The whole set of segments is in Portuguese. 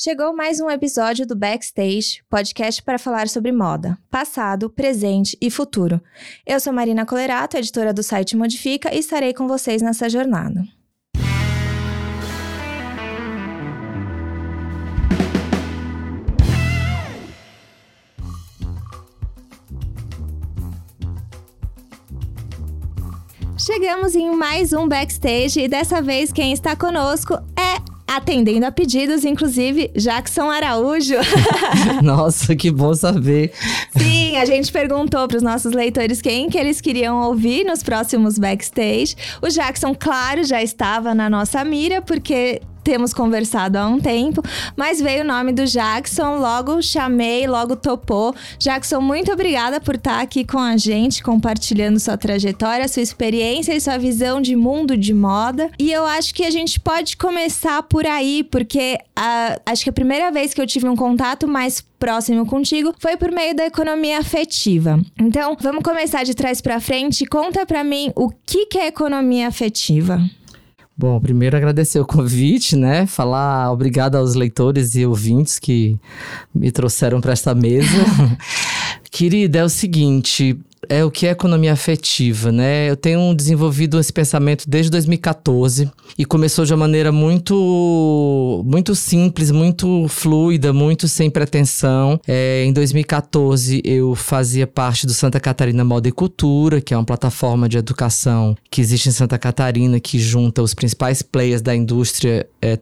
Chegou mais um episódio do Backstage, podcast para falar sobre moda, passado, presente e futuro. Eu sou Marina Colerato, editora do site Modifica, e estarei com vocês nessa jornada. Chegamos em mais um backstage e dessa vez quem está conosco é atendendo a pedidos, inclusive Jackson Araújo. Nossa, que bom saber. Sim, a gente perguntou para os nossos leitores quem que eles queriam ouvir nos próximos backstage. O Jackson, claro, já estava na nossa mira, porque temos conversado há um tempo, mas veio o nome do Jackson, logo chamei, logo topou. Jackson, muito obrigada por estar aqui com a gente, compartilhando sua trajetória, sua experiência e sua visão de mundo de moda. E eu acho que a gente pode começar por aí, porque a, acho que a primeira vez que eu tive um contato mais próximo contigo foi por meio da economia afetiva. Então, vamos começar de trás para frente. Conta para mim o que, que é economia afetiva. Bom, primeiro agradecer o convite, né? Falar obrigado aos leitores e ouvintes que me trouxeram para esta mesa. Querida, é o seguinte, é o que é economia afetiva, né? Eu tenho desenvolvido esse pensamento desde 2014 e começou de uma maneira muito, muito simples, muito fluida, muito sem pretensão. É, em 2014 eu fazia parte do Santa Catarina Moda e Cultura, que é uma plataforma de educação que existe em Santa Catarina que junta os principais players da indústria é,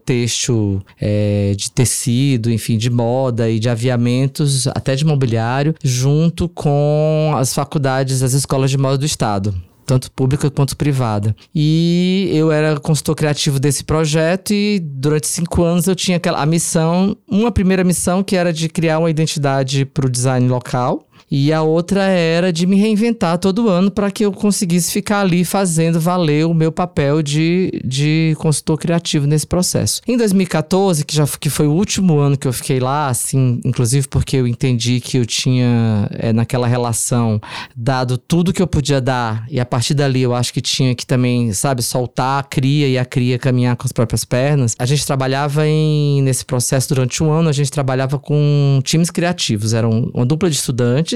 é, de tecido, enfim, de moda e de aviamentos, até de mobiliário, junto com as faculdades faculdades, as escolas de moda do estado tanto pública quanto privada. E eu era consultor criativo desse projeto e durante cinco anos eu tinha aquela a missão, uma primeira missão que era de criar uma identidade para o design local e a outra era de me reinventar todo ano para que eu conseguisse ficar ali fazendo valer o meu papel de, de consultor criativo nesse processo. Em 2014, que já que foi o último ano que eu fiquei lá, assim, inclusive porque eu entendi que eu tinha é, naquela relação dado tudo que eu podia dar e a partir dali eu acho que tinha que também, sabe, soltar a cria e a cria caminhar com as próprias pernas. A gente trabalhava em nesse processo durante um ano, a gente trabalhava com times criativos, eram uma dupla de estudantes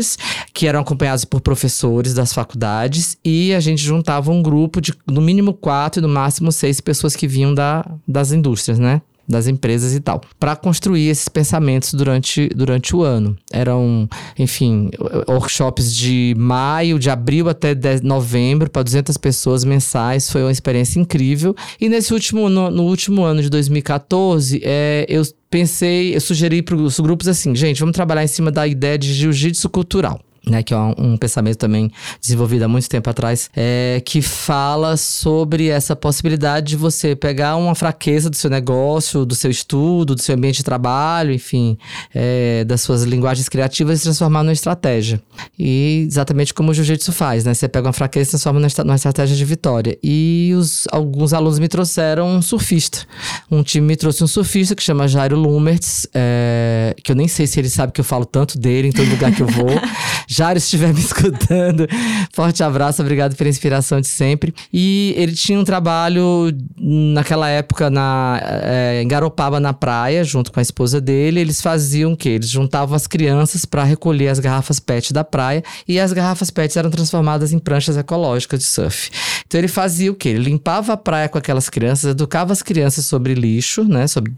que eram acompanhados por professores das faculdades, e a gente juntava um grupo de no mínimo quatro e no máximo seis pessoas que vinham da, das indústrias, né? das empresas e tal, para construir esses pensamentos durante, durante o ano. Eram, enfim, workshops de maio, de abril até novembro, para 200 pessoas mensais. Foi uma experiência incrível. E nesse último, no, no último ano de 2014, é, eu pensei, eu sugeri para os grupos assim, gente, vamos trabalhar em cima da ideia de jiu-jitsu cultural né, que é um, um, pensamento também desenvolvido há muito tempo atrás, é, que fala sobre essa possibilidade de você pegar uma fraqueza do seu negócio, do seu estudo, do seu ambiente de trabalho, enfim, é, das suas linguagens criativas e transformar numa estratégia. E exatamente como o jiu-jitsu faz, né? Você pega uma fraqueza e transforma numa estratégia de vitória. E os, alguns alunos me trouxeram um surfista. Um time me trouxe um surfista que chama Jairo Lumertz, é, que eu nem sei se ele sabe que eu falo tanto dele em todo lugar que eu vou. Jairo estiver me escutando, forte abraço, obrigado pela inspiração de sempre. E ele tinha um trabalho naquela época na, é, em Garopaba, na praia, junto com a esposa dele. Eles faziam o quê? Eles juntavam as crianças para recolher as garrafas PET da praia e as garrafas PET eram transformadas em pranchas ecológicas de surf. Então ele fazia o quê? Ele limpava a praia com aquelas crianças, educava as crianças sobre lixo, né? Sobre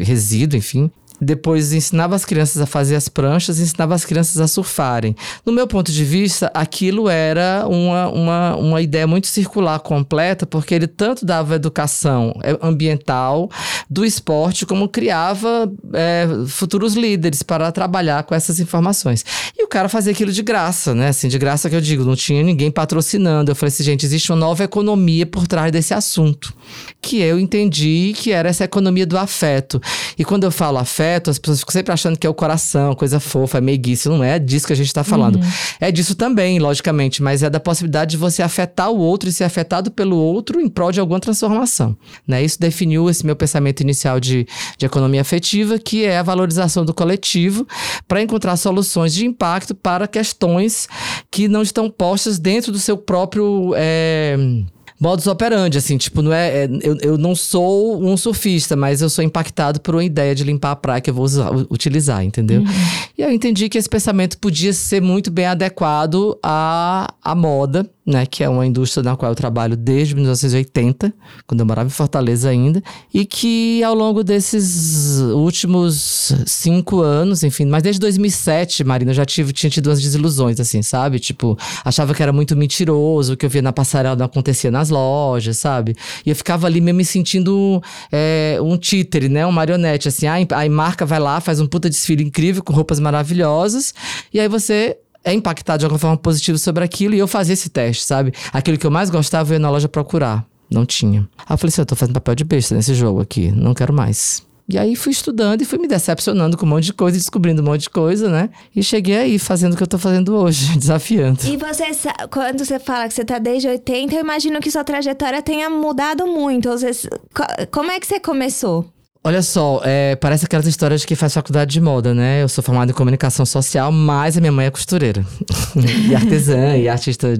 resíduo, enfim depois ensinava as crianças a fazer as pranchas, ensinava as crianças a surfarem. No meu ponto de vista, aquilo era uma, uma, uma ideia muito circular completa, porque ele tanto dava educação é, ambiental do esporte, como criava é, futuros líderes para trabalhar com essas informações. E o cara fazia aquilo de graça, né? Assim, de graça que eu digo, não tinha ninguém patrocinando. Eu falei assim, gente, existe uma nova economia por trás desse assunto. Que eu entendi que era essa economia do afeto. E quando eu falo afeto, afeto, as pessoas ficam sempre achando que é o coração, coisa fofa, é meiguice. Não é disso que a gente está falando. Uhum. É disso também, logicamente, mas é da possibilidade de você afetar o outro e ser afetado pelo outro em prol de alguma transformação. Né? Isso definiu esse meu pensamento inicial de, de economia afetiva, que é a valorização do coletivo para encontrar soluções de impacto para questões que não estão postas dentro do seu próprio. É, modus operandi, assim, tipo, não é, é. eu, eu não sou um surfista, mas eu sou impactado por uma ideia de limpar a praia que eu vou usar, utilizar, entendeu? Uhum. E eu entendi que esse pensamento podia ser muito bem adequado à, à moda, né? Que é uma indústria na qual eu trabalho desde 1980, quando eu morava em Fortaleza ainda, e que ao longo desses últimos cinco anos, enfim, mas desde 2007, Marina, eu já tive, tinha tido umas desilusões, assim, sabe? Tipo, achava que era muito mentiroso, o que eu via na passarela não acontecia nas lojas, sabe? E eu ficava ali mesmo me sentindo é, um títere, né? Um marionete, assim. A, a marca vai lá, faz um puta desfile incrível, com roupas maravilhosas, e aí você é impactado de alguma forma positiva sobre aquilo e eu fazia esse teste, sabe? Aquilo que eu mais gostava eu ia na loja procurar. Não tinha. Aí eu falei assim: eu tô fazendo papel de besta nesse jogo aqui, não quero mais. E aí fui estudando e fui me decepcionando com um monte de coisa, descobrindo um monte de coisa, né? E cheguei aí fazendo o que eu tô fazendo hoje, desafiando. E você, quando você fala que você tá desde 80, eu imagino que sua trajetória tenha mudado muito. Você, como é que você começou? Olha só, é, parece aquelas histórias de que faz faculdade de moda, né? Eu sou formada em comunicação social, mas a minha mãe é costureira. e artesã, e artista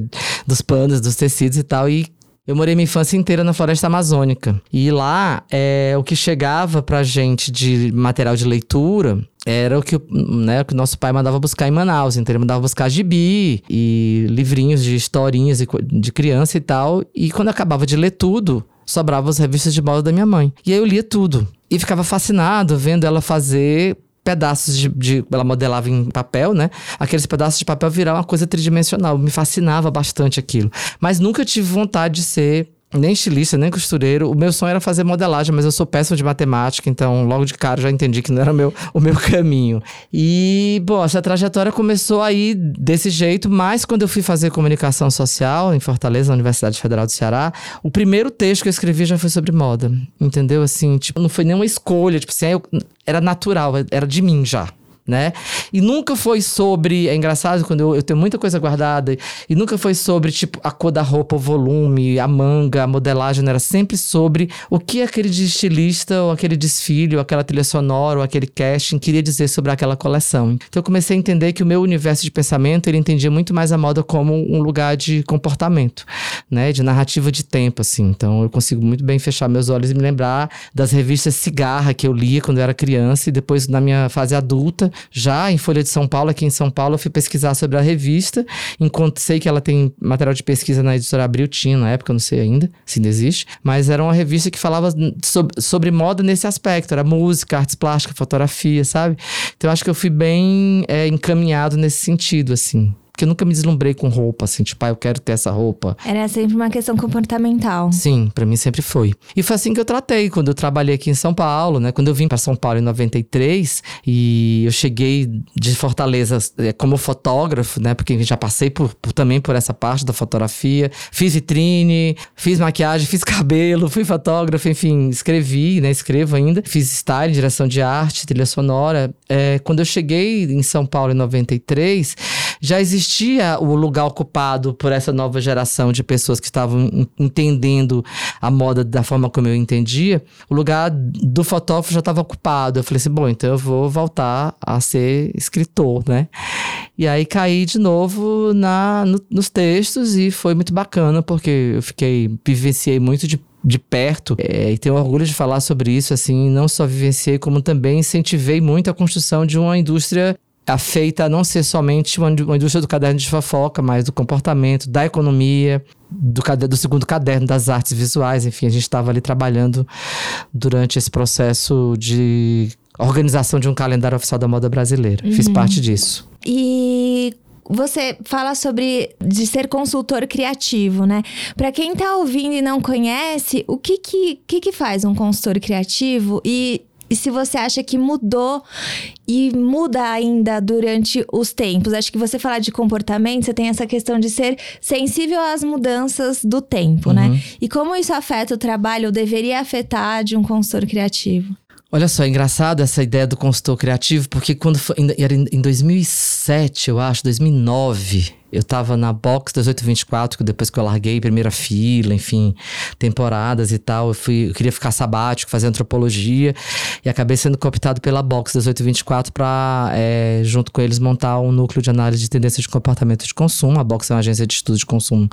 dos panos, dos tecidos e tal. E eu morei minha infância inteira na floresta amazônica. E lá, é, o que chegava pra gente de material de leitura era o que, né, o que nosso pai mandava buscar em Manaus. Então ele mandava buscar gibi e livrinhos de historinhas de criança e tal. E quando acabava de ler tudo, sobravam as revistas de moda da minha mãe. E aí eu lia tudo. E ficava fascinado vendo ela fazer pedaços de, de, Ela modelava em papel, né? Aqueles pedaços de papel virar uma coisa tridimensional. Me fascinava bastante aquilo. Mas nunca tive vontade de ser nem estilista, nem costureiro. O meu sonho era fazer modelagem, mas eu sou péssimo de matemática, então logo de cara já entendi que não era o meu, o meu caminho. E, bom, essa trajetória começou aí desse jeito, mas quando eu fui fazer comunicação social em Fortaleza, na Universidade Federal do Ceará, o primeiro texto que eu escrevi já foi sobre moda, entendeu? Assim, tipo, não foi nenhuma escolha, tipo assim, eu, era natural, era de mim já né? E nunca foi sobre. É engraçado quando eu, eu, tenho muita coisa guardada. E nunca foi sobre, tipo, a cor da roupa, o volume, a manga, a modelagem. Era sempre sobre o que aquele estilista, ou aquele desfile, ou aquela trilha sonora, ou aquele casting queria dizer sobre aquela coleção. Então eu comecei a entender que o meu universo de pensamento ele entendia muito mais a moda como um lugar de comportamento, né? De narrativa de tempo, assim. Então eu consigo muito bem fechar meus olhos e me lembrar das revistas Cigarra que eu lia quando eu era criança e depois na minha fase adulta já em Folha de São Paulo, aqui em São Paulo, eu fui pesquisar sobre a revista. Enquanto sei que ela tem material de pesquisa na editora Abril, tinha na época, não sei ainda se ainda existe. Mas era uma revista que falava sobre, sobre moda nesse aspecto. Era música, artes plásticas, fotografia, sabe? Então eu acho que eu fui bem é, encaminhado nesse sentido, assim. Porque eu nunca me deslumbrei com roupa, assim, tipo, ah, eu quero ter essa roupa. Era sempre uma questão comportamental. Sim, para mim sempre foi. E foi assim que eu tratei quando eu trabalhei aqui em São Paulo, né? Quando eu vim para São Paulo em 93 e eu cheguei de Fortaleza é, como fotógrafo, né? Porque já passei por, por, também por essa parte da fotografia. Fiz vitrine, fiz maquiagem, fiz cabelo, fui fotógrafo, enfim, escrevi, né? Escrevo ainda. Fiz style, direção de arte, trilha sonora. É, quando eu cheguei em São Paulo em 93, já existia o lugar ocupado por essa nova geração de pessoas que estavam entendendo a moda da forma como eu entendia. O lugar do fotógrafo já estava ocupado. Eu falei assim: bom, então eu vou voltar a ser escritor, né? E aí caí de novo na, no, nos textos e foi muito bacana, porque eu fiquei, vivenciei muito de de perto é, e tenho orgulho de falar sobre isso assim não só vivenciei como também incentivei muito a construção de uma indústria afeita a não ser somente uma, uma indústria do caderno de fofoca, mas do comportamento, da economia, do, do segundo caderno das artes visuais. Enfim, a gente estava ali trabalhando durante esse processo de organização de um calendário oficial da moda brasileira. Uhum. Fiz parte disso. E você fala sobre de ser consultor criativo, né? Para quem tá ouvindo e não conhece, o que que, que que faz um consultor criativo e e se você acha que mudou e muda ainda durante os tempos. Acho que você falar de comportamento, você tem essa questão de ser sensível às mudanças do tempo, né? uhum. né? E como isso afeta o trabalho, ou deveria afetar de um consultor criativo? Olha só, é engraçado essa ideia do consultor criativo, porque quando foi, era em 2007, eu acho, 2009, Eu tava na box 1824, que depois que eu larguei, primeira fila, enfim, temporadas e tal. Eu, fui, eu queria ficar sabático, fazer antropologia. E acabei sendo cooptado pela box 1824 para, é, junto com eles, montar um núcleo de análise de tendências de comportamento de consumo. A box é uma agência de estudo de consumo,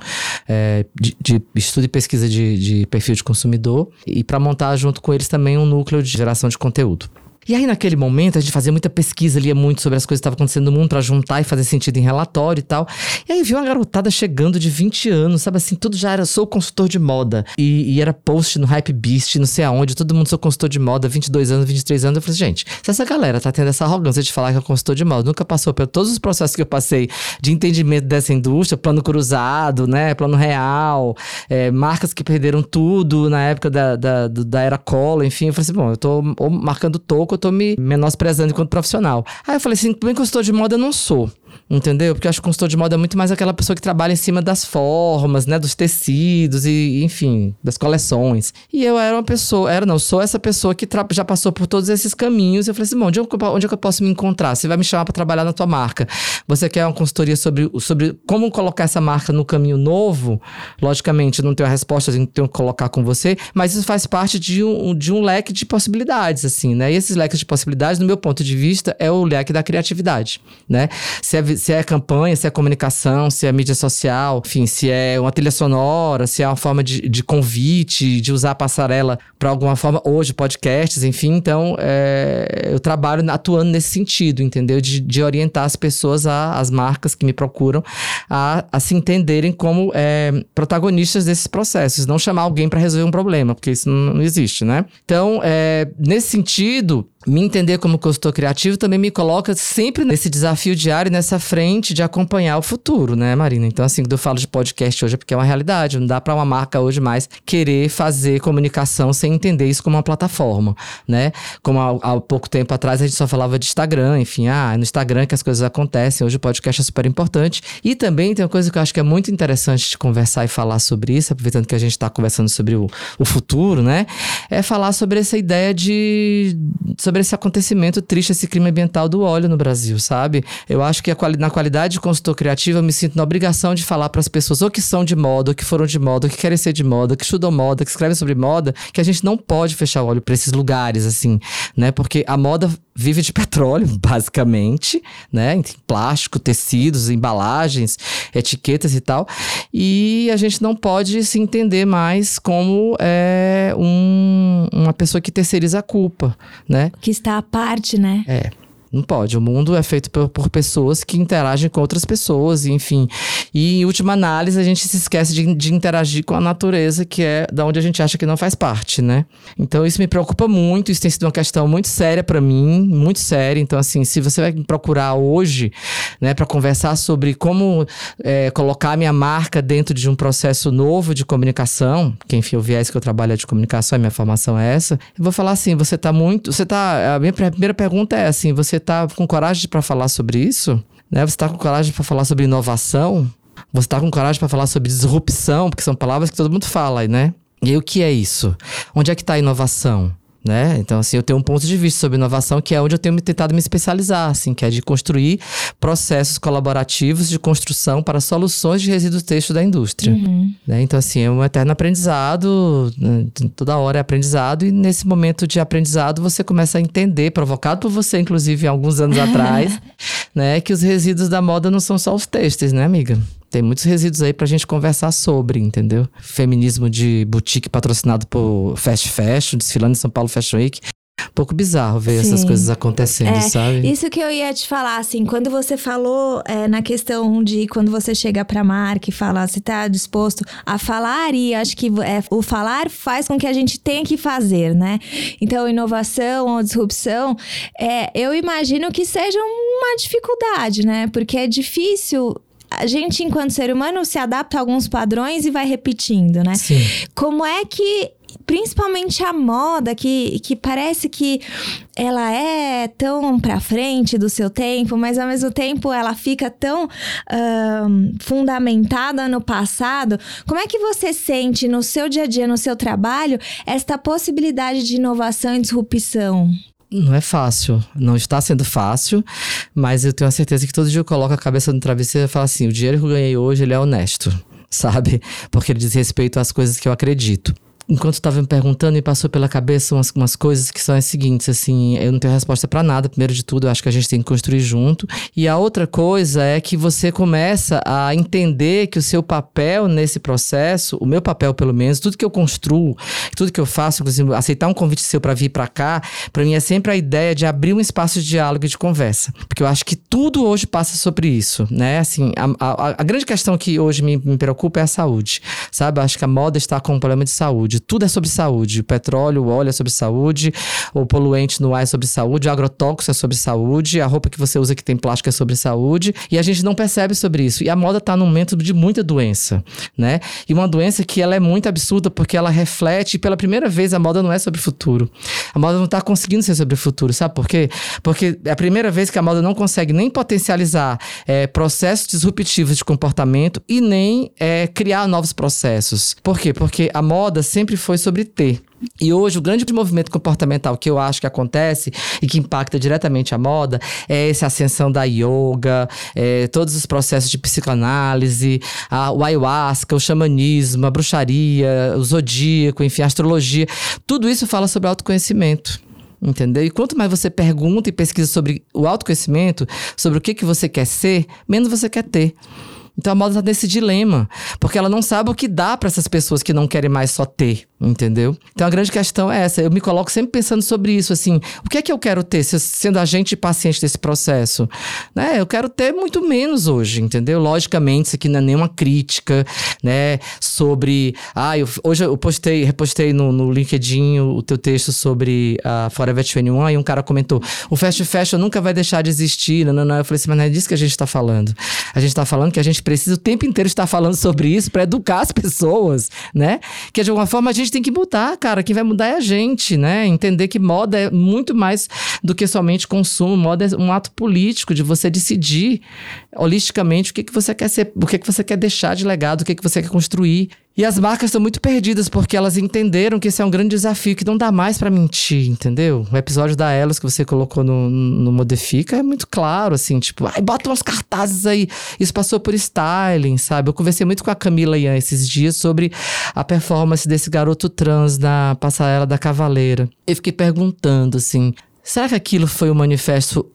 é, de, de, estudo e pesquisa de, de perfil de consumidor. E para montar junto com eles também um núcleo de geração de conteúdo. E aí, naquele momento, a gente fazia muita pesquisa, lia muito sobre as coisas que estavam acontecendo no mundo para juntar e fazer sentido em relatório e tal. E aí, viu uma garotada chegando de 20 anos, sabe assim, tudo já era, sou consultor de moda. E, e era post no Hype Beast, não sei aonde, todo mundo sou consultor de moda, 22 anos, 23 anos. Eu falei, gente, se essa galera tá tendo essa arrogância de falar que é consultor de moda, nunca passou por todos os processos que eu passei de entendimento dessa indústria, plano cruzado, né, plano real, é, marcas que perderam tudo na época da, da, da era cola, enfim. Eu falei assim, bom, eu tô marcando toco eu tô me menosprezando enquanto profissional. Aí eu falei assim, bem consultor de moda eu não sou. Entendeu? Porque eu acho que o consultor de moda é muito mais aquela pessoa que trabalha em cima das formas, né? Dos tecidos e, enfim, das coleções. E eu era uma pessoa, era não, sou essa pessoa que já passou por todos esses caminhos. Eu falei assim, bom, onde, eu, onde é que eu posso me encontrar? Você vai me chamar para trabalhar na tua marca. Você quer uma consultoria sobre, sobre como colocar essa marca no caminho novo? Logicamente, não tenho a resposta, eu tenho que colocar com você, mas isso faz parte de um, de um leque de possibilidades, assim, né? E esses leques de possibilidades, no meu ponto de vista, é o leque da criatividade, né? Se é se é campanha, se é comunicação, se é mídia social, enfim, se é uma trilha sonora, se é uma forma de, de convite, de usar a passarela para alguma forma, hoje, podcasts, enfim. Então, é, eu trabalho atuando nesse sentido, entendeu? De, de orientar as pessoas, a, as marcas que me procuram, a, a se entenderem como é, protagonistas desses processos, não chamar alguém para resolver um problema, porque isso não, não existe, né? Então, é, nesse sentido, me entender como consultor criativo também me coloca sempre nesse desafio diário, nessa frente de acompanhar o futuro, né, Marina? Então, assim, quando eu falo de podcast hoje é porque é uma realidade. Não dá para uma marca hoje mais querer fazer comunicação sem entender isso como uma plataforma, né? Como há, há pouco tempo atrás a gente só falava de Instagram, enfim, ah, é no Instagram que as coisas acontecem. Hoje o podcast é super importante. E também tem uma coisa que eu acho que é muito interessante de conversar e falar sobre isso, aproveitando que a gente está conversando sobre o, o futuro, né? É falar sobre essa ideia de. Sobre sobre esse acontecimento triste, esse crime ambiental do óleo no Brasil, sabe? Eu acho que quali na qualidade de consultor criativo, eu me sinto na obrigação de falar para as pessoas, ou que são de moda, ou que foram de moda, ou que querem ser de moda, que estudam moda, que escrevem sobre moda, que a gente não pode fechar o olho para esses lugares, assim, né? Porque a moda vive de petróleo, basicamente, né? Plástico, tecidos, embalagens, etiquetas e tal. E a gente não pode se entender mais como é, um, uma pessoa que terceiriza a culpa, né? Que está à parte, né? É. Não pode. O mundo é feito por, por, pessoas que interagem com outras pessoas, enfim. E em última análise, a gente se esquece de, de, interagir com a natureza, que é da onde a gente acha que não faz parte, né? Então isso me preocupa muito. Isso tem sido uma questão muito séria para mim, muito séria. Então, assim, se você vai me procurar hoje, né, para conversar sobre como é, colocar minha marca dentro de um processo novo de comunicação, que enfim, o viés que eu trabalho é de comunicação, a minha formação é essa, eu vou falar assim: você tá muito. Você tá. A minha primeira pergunta é assim: você está com coragem para falar sobre isso? Né? Você está com coragem para falar sobre inovação? Você está com coragem para falar sobre disrupção? Porque são palavras que todo mundo fala, né? E aí, o que é isso? Onde é que está a inovação? Né? Então, assim, eu tenho um ponto de vista sobre inovação que é onde eu tenho tentado me especializar, assim, que é de construir processos colaborativos de construção para soluções de resíduos textos da indústria. Uhum. Né? Então, assim, é um eterno aprendizado, né? toda hora é aprendizado, e nesse momento de aprendizado você começa a entender, provocado por você, inclusive, alguns anos atrás, né, que os resíduos da moda não são só os textos, né, amiga? Tem muitos resíduos aí pra gente conversar sobre, entendeu? Feminismo de boutique patrocinado por Fast Fashion, desfilando em São Paulo Fashion Week. Um pouco bizarro ver Sim. essas coisas acontecendo, é, sabe? Isso que eu ia te falar, assim, quando você falou é, na questão de quando você chega pra marca e fala, você tá disposto a falar, e acho que é, o falar faz com que a gente tenha que fazer, né? Então, inovação ou disrupção, é, eu imagino que seja uma dificuldade, né? Porque é difícil a gente, enquanto ser humano, se adapta a alguns padrões e vai repetindo, né? Sim. Como é que principalmente a moda, que, que parece que ela é tão pra frente do seu tempo, mas ao mesmo tempo ela fica tão uh, fundamentada no passado. Como é que você sente no seu dia a dia, no seu trabalho, esta possibilidade de inovação e disrupção? Não é fácil, não está sendo fácil, mas eu tenho a certeza que todo dia eu coloco a cabeça no travesseiro e falo assim: o dinheiro que eu ganhei hoje, ele é honesto, sabe? Porque ele diz respeito às coisas que eu acredito enquanto estava me perguntando, me passou pela cabeça umas, umas coisas que são as seguintes, assim, eu não tenho resposta para nada, primeiro de tudo, eu acho que a gente tem que construir junto. E a outra coisa é que você começa a entender que o seu papel nesse processo, o meu papel pelo menos, tudo que eu construo, tudo que eu faço, inclusive aceitar um convite seu para vir para cá, para mim é sempre a ideia de abrir um espaço de diálogo e de conversa, porque eu acho que tudo hoje passa sobre isso, né? Assim, a, a, a grande questão que hoje me, me preocupa é a saúde, sabe? Eu acho que a moda está com um problema de saúde tudo é sobre saúde. O petróleo, o óleo é sobre saúde, o poluente no ar é sobre saúde, o agrotóxico é sobre saúde, a roupa que você usa que tem plástico é sobre saúde, e a gente não percebe sobre isso. E a moda está num momento de muita doença, né? E uma doença que ela é muito absurda porque ela reflete, pela primeira vez a moda não é sobre futuro. A moda não está conseguindo ser sobre futuro, sabe por quê? Porque é a primeira vez que a moda não consegue nem potencializar é, processos disruptivos de comportamento e nem é, criar novos processos. Por quê? Porque a moda sempre sempre foi sobre ter. E hoje o grande movimento comportamental que eu acho que acontece e que impacta diretamente a moda é essa ascensão da yoga, é, todos os processos de psicanálise, a, o ayahuasca, o xamanismo, a bruxaria, o zodíaco, enfim, a astrologia. Tudo isso fala sobre autoconhecimento entendeu? E quanto mais você pergunta e pesquisa sobre o autoconhecimento, sobre o que, que você quer ser, menos você quer ter. Então a moda tá nesse dilema, porque ela não sabe o que dá para essas pessoas que não querem mais só ter, entendeu? Então a grande questão é essa. Eu me coloco sempre pensando sobre isso, assim, o que é que eu quero ter sendo agente e paciente desse processo? Né? Eu quero ter muito menos hoje, entendeu? Logicamente, isso aqui não é nenhuma crítica, né, sobre, ah, eu, hoje eu postei, repostei no, no LinkedIn o, o teu texto sobre a Forever 21 e um cara comentou, o fast fashion nunca vai deixar de existir, não, não, não. Eu falei assim, mas não é disso que a gente tá falando. A gente tá falando que a gente gente precisa o tempo inteiro estar falando sobre isso para educar as pessoas, né? Que de alguma forma a gente tem que mudar, cara. Quem vai mudar é a gente, né? Entender que moda é muito mais do que somente consumo. Moda é um ato político de você decidir holisticamente o que, que você quer ser, o que, que você quer deixar de legado, o que, que você quer construir. E as marcas estão muito perdidas porque elas entenderam que esse é um grande desafio, que não dá mais para mentir, entendeu? O episódio da Elos que você colocou no, no Modifica é muito claro, assim, tipo, ai, bota umas cartazes aí. Isso passou por styling, sabe? Eu conversei muito com a Camila Ian esses dias sobre a performance desse garoto trans na passarela da Cavaleira. Eu fiquei perguntando, assim, será que aquilo foi um manifesto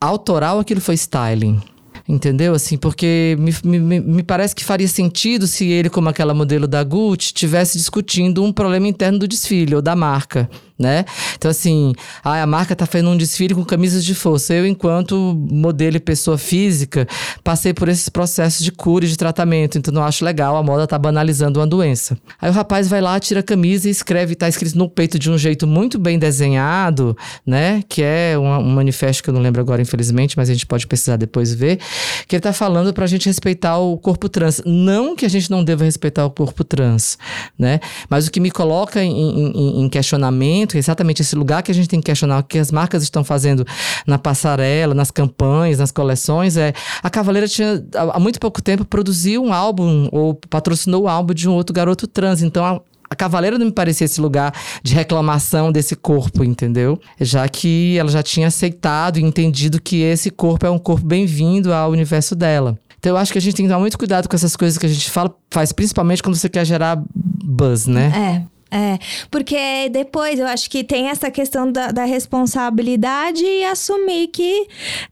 autoral ou aquilo foi styling? Entendeu? Assim, porque me, me, me parece que faria sentido se ele, como aquela modelo da Gucci, estivesse discutindo um problema interno do desfile ou da marca né? Então, assim, ah, a marca tá fazendo um desfile com camisas de força. Eu, enquanto modelo e pessoa física, passei por esses processos de cura e de tratamento. Então, não acho legal a moda tá banalizando uma doença. Aí o rapaz vai lá, tira a camisa e escreve, tá escrito no peito de um jeito muito bem desenhado, né? Que é um, um manifesto que eu não lembro agora, infelizmente, mas a gente pode precisar depois ver. Que ele tá falando pra gente respeitar o corpo trans. Não que a gente não deva respeitar o corpo trans, né? Mas o que me coloca em, em, em questionamento momento, exatamente esse lugar que a gente tem que questionar o que as marcas estão fazendo na passarela, nas campanhas, nas coleções, é a Cavaleira tinha há muito pouco tempo produziu um álbum ou patrocinou o álbum de um outro garoto trans, então a, a Cavaleira não me parecia esse lugar de reclamação desse corpo, entendeu? Já que ela já tinha aceitado e entendido que esse corpo é um corpo bem-vindo ao universo dela. Então eu acho que a gente tem que tomar muito cuidado com essas coisas que a gente fala, faz principalmente quando você quer gerar buzz, né? É. Porque depois eu acho que tem essa questão da, da responsabilidade e assumir que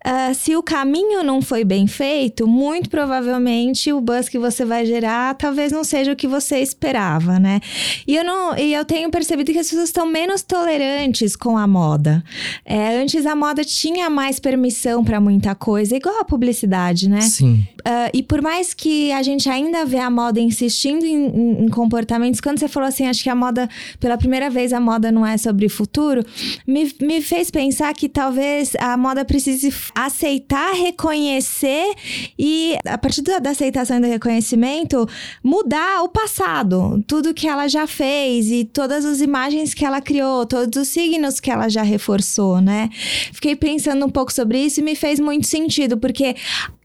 uh, se o caminho não foi bem feito, muito provavelmente o buzz que você vai gerar talvez não seja o que você esperava, né? E eu, não, e eu tenho percebido que as pessoas estão menos tolerantes com a moda. É, antes a moda tinha mais permissão para muita coisa, igual a publicidade, né? Sim. Uh, e por mais que a gente ainda vê a moda insistindo em, em, em comportamentos, quando você falou assim, acho que a moda moda, pela primeira vez, a moda não é sobre futuro, me, me fez pensar que talvez a moda precise aceitar, reconhecer e, a partir da, da aceitação e do reconhecimento, mudar o passado. Tudo que ela já fez e todas as imagens que ela criou, todos os signos que ela já reforçou, né? Fiquei pensando um pouco sobre isso e me fez muito sentido, porque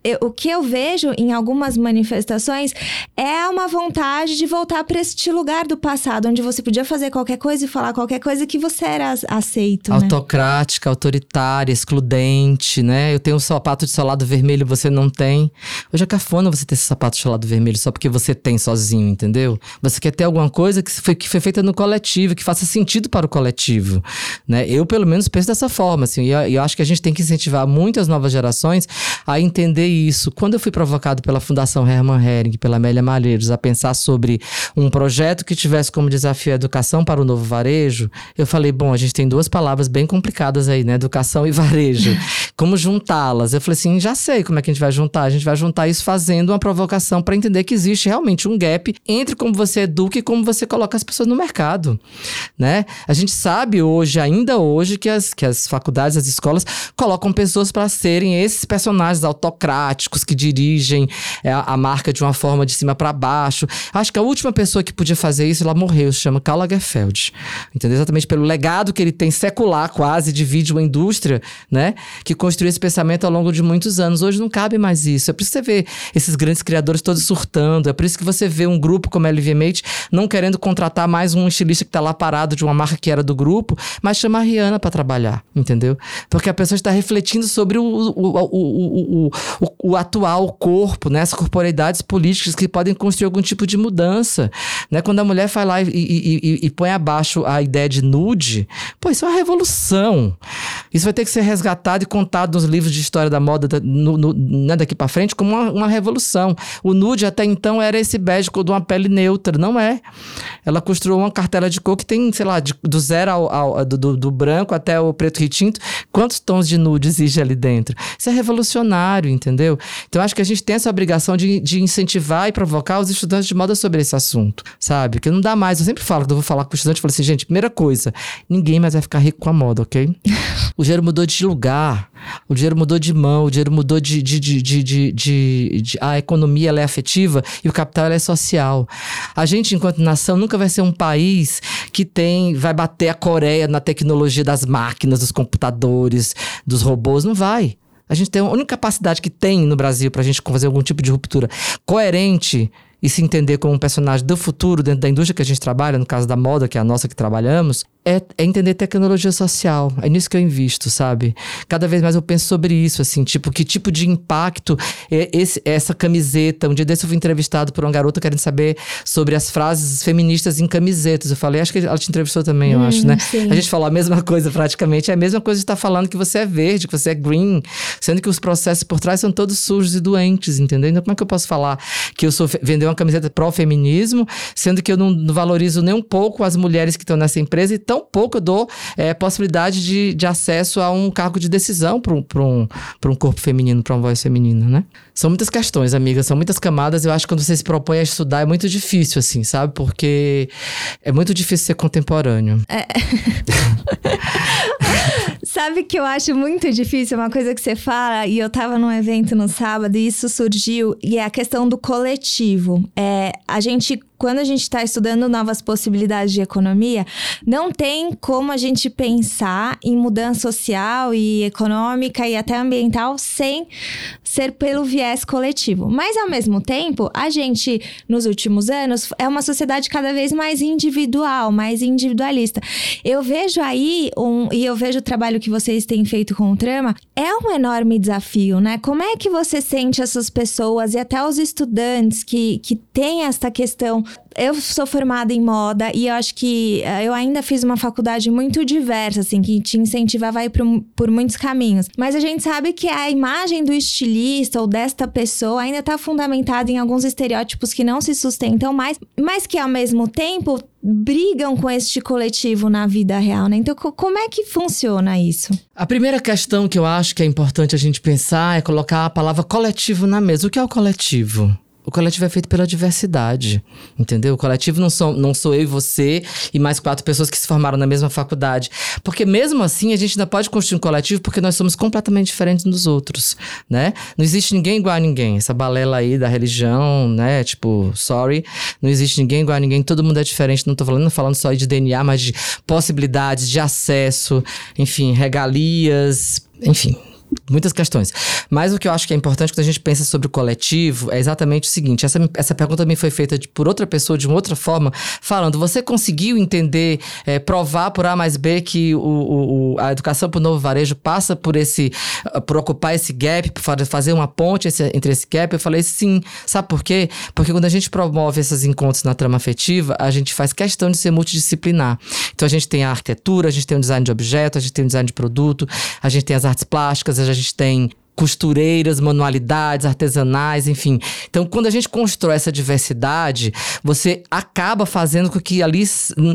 eu, o que eu vejo em algumas manifestações é uma vontade de voltar para este lugar do passado, onde você podia fazer qualquer coisa e falar qualquer coisa que você era aceito. Né? Autocrática, autoritária, excludente, né? Eu tenho um sapato de solado vermelho, você não tem. Hoje é cafona você ter esse sapato de solado vermelho só porque você tem sozinho, entendeu? Você quer ter alguma coisa que foi, que foi feita no coletivo, que faça sentido para o coletivo, né? Eu, pelo menos, penso dessa forma, assim. E eu, eu acho que a gente tem que incentivar muitas novas gerações a entender isso. Quando eu fui provocado pela Fundação Hermann Hering, pela Amélia Malheiros, a pensar sobre um projeto que tivesse como desafio a educação para o novo varejo, eu falei, bom, a gente tem duas palavras bem complicadas aí, né? Educação e varejo. Como juntá-las? Eu falei assim, já sei como é que a gente vai juntar. A gente vai juntar isso fazendo uma provocação para entender que existe realmente um gap entre como você educa e como você coloca as pessoas no mercado, né? A gente sabe hoje, ainda hoje, que as, que as faculdades, as escolas colocam pessoas para serem esses personagens autocráticos que dirigem é, a marca de uma forma de cima para baixo. Acho que a última pessoa que podia fazer isso, ela morreu, se chama Karl Lagerfeld. Entendeu? Exatamente pelo legado que ele tem secular quase de vídeo indústria, né? Que construiu esse pensamento ao longo de muitos anos. Hoje não cabe mais isso. É por isso que você vê esses grandes criadores todos surtando. É por isso que você vê um grupo como a LVMH não querendo contratar mais um estilista que tá lá parado de uma marca que era do grupo, mas chama a Rihanna para trabalhar, entendeu? Porque a pessoa está refletindo sobre o, o, o, o, o, atual corpo, né? As corporeidades políticas que podem construir algum tipo de mudança, né? Quando a mulher vai lá e, e, e, e põe abaixo a ideia de nude, pô, isso é uma revolução. Isso vai ter que ser resgatado e contado nos livros de história da moda da, no, no, né, daqui para frente como uma, uma, revolução. O nude até então era esse bege de uma pele neutra, não é? Ela construiu uma cartela de cor que tem, sei lá, de, do zero ao, ao do, do, branco até o preto retinto. Quantos tons de nude exige ali dentro? Isso é revolucionário, entendeu? Então acho que a gente tem essa obrigação de, de incentivar e provocar os estudantes de moda sobre esse assunto, sabe? Que não dá mais. Eu sempre falo, quando eu vou falar com o estudante, eu falo assim, gente, primeira coisa, ninguém mais vai ficar rico com a moda, ok? o dinheiro mudou de lugar, o dinheiro mudou de mão, o dinheiro mudou de. de, de, de, de, de a economia ela é afetiva e o capital é social. A gente, enquanto nação, nunca vai ser um país que tem. vai bater a Coreia na tecnologia das máquinas, dos computadores, dos robôs. Não vai. A gente tem a única capacidade que tem no Brasil para a gente fazer algum tipo de ruptura coerente e se entender como um personagem do futuro dentro da indústria que a gente trabalha, no caso da moda, que é a nossa que trabalhamos, é, é, entender tecnologia social. É nisso que eu invisto, sabe? Cada vez mais eu penso sobre isso, assim, tipo, que tipo de impacto é esse, essa camiseta. Um dia desse eu fui entrevistado por uma garota querendo saber sobre as frases feministas em camisetas. Eu falei, acho que ela te entrevistou também, hum, eu acho, né? Sim. A gente falou a mesma coisa praticamente. É a mesma coisa de estar falando que você é verde, que você é green, sendo que os processos por trás são todos sujos e doentes, entendeu? Então, como é que eu posso falar que eu sou vender uma camiseta pró-feminismo, sendo que eu não, não valorizo nem um pouco as mulheres que estão nessa empresa e tão pouco eu dou é, possibilidade de, de acesso a um cargo de decisão para um, um, um corpo feminino, para uma voz feminina, né? São muitas questões, amiga, são muitas camadas. Eu acho que quando você se propõe a estudar é muito difícil, assim, sabe? Porque é muito difícil ser contemporâneo. É. Sabe que eu acho muito difícil uma coisa que você fala, e eu tava num evento no sábado e isso surgiu, e é a questão do coletivo. É, a gente quando a gente está estudando novas possibilidades de economia, não tem como a gente pensar em mudança social e econômica e até ambiental sem ser pelo viés coletivo. Mas, ao mesmo tempo, a gente, nos últimos anos, é uma sociedade cada vez mais individual, mais individualista. Eu vejo aí, um, e eu vejo o trabalho que vocês têm feito com o Trama, é um enorme desafio, né? Como é que você sente essas pessoas e até os estudantes que, que têm esta questão eu sou formada em moda e eu acho que eh, eu ainda fiz uma faculdade muito diversa, assim, que te incentivava a ir por, por muitos caminhos. Mas a gente sabe que a imagem do estilista ou desta pessoa ainda está fundamentada em alguns estereótipos que não se sustentam mais, mas que ao mesmo tempo brigam com este coletivo na vida real, né? Então, como é que funciona isso? A primeira questão que eu acho que é importante a gente pensar é colocar a palavra coletivo na mesa. O que é o coletivo? O coletivo é feito pela diversidade, entendeu? O coletivo não sou, não sou eu e você e mais quatro pessoas que se formaram na mesma faculdade. Porque mesmo assim, a gente ainda pode construir um coletivo porque nós somos completamente diferentes dos outros, né? Não existe ninguém igual a ninguém. Essa balela aí da religião, né? Tipo, sorry. Não existe ninguém igual a ninguém. Todo mundo é diferente. Não tô falando, falando só de DNA, mas de possibilidades, de acesso, enfim, regalias, enfim muitas questões. Mas o que eu acho que é importante quando a gente pensa sobre o coletivo é exatamente o seguinte: essa, essa pergunta me foi feita de, por outra pessoa de uma outra forma, falando: você conseguiu entender, é, provar por A mais B que o, o, a educação para o novo varejo passa por esse, por ocupar esse gap, por fazer uma ponte esse, entre esse gap? Eu falei sim. Sabe por quê? Porque quando a gente promove esses encontros na trama afetiva, a gente faz questão de ser multidisciplinar. Então a gente tem a arquitetura, a gente tem o design de objeto, a gente tem o design de produto, a gente tem as artes plásticas, a gente tem costureiras, manualidades, artesanais, enfim. Então, quando a gente constrói essa diversidade, você acaba fazendo com que ali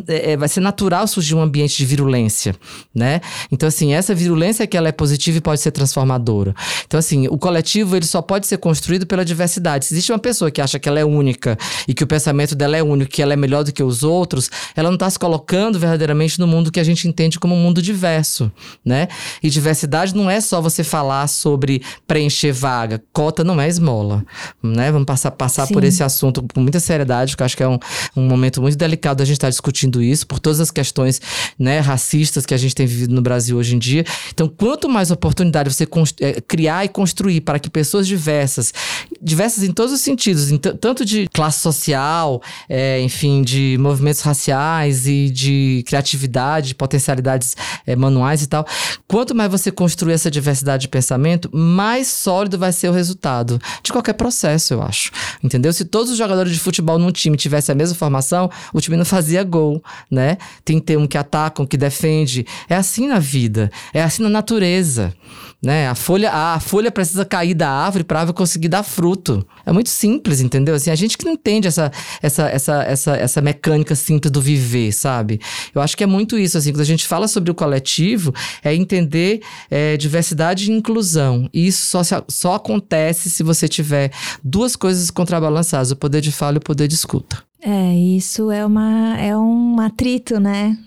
é, vai ser natural surgir um ambiente de virulência, né? Então, assim, essa virulência que ela é positiva e pode ser transformadora. Então, assim, o coletivo ele só pode ser construído pela diversidade. Se existe uma pessoa que acha que ela é única e que o pensamento dela é único, que ela é melhor do que os outros, ela não está se colocando verdadeiramente no mundo que a gente entende como um mundo diverso, né? E diversidade não é só você falar sobre sobre preencher vaga. Cota não é esmola, né? Vamos passar, passar por esse assunto com muita seriedade, porque acho que é um, um momento muito delicado a gente estar discutindo isso, por todas as questões né, racistas que a gente tem vivido no Brasil hoje em dia. Então, quanto mais oportunidade você é, criar e construir para que pessoas diversas, diversas em todos os sentidos, tanto de classe social, é, enfim, de movimentos raciais e de criatividade, de potencialidades é, manuais e tal, quanto mais você construir essa diversidade de pensamento, mais sólido vai ser o resultado de qualquer processo, eu acho. Entendeu? Se todos os jogadores de futebol num time tivessem a mesma formação, o time não fazia gol, né? Tem que ter um que ataca, um que defende. É assim na vida, é assim na natureza, né? A folha, a folha precisa cair da árvore para a árvore conseguir dar fruto. É muito simples, entendeu? Assim, a gente que não entende essa, essa, essa, essa, essa mecânica simples do viver, sabe? Eu acho que é muito isso, assim, quando a gente fala sobre o coletivo, é entender é, diversidade e inclusão. E isso só, só acontece se você tiver duas coisas contrabalançadas: o poder de fala e o poder de escuta. É, isso é, uma, é um atrito, né?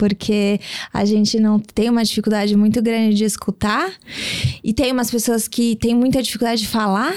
Porque a gente não tem uma dificuldade muito grande de escutar. E tem umas pessoas que têm muita dificuldade de falar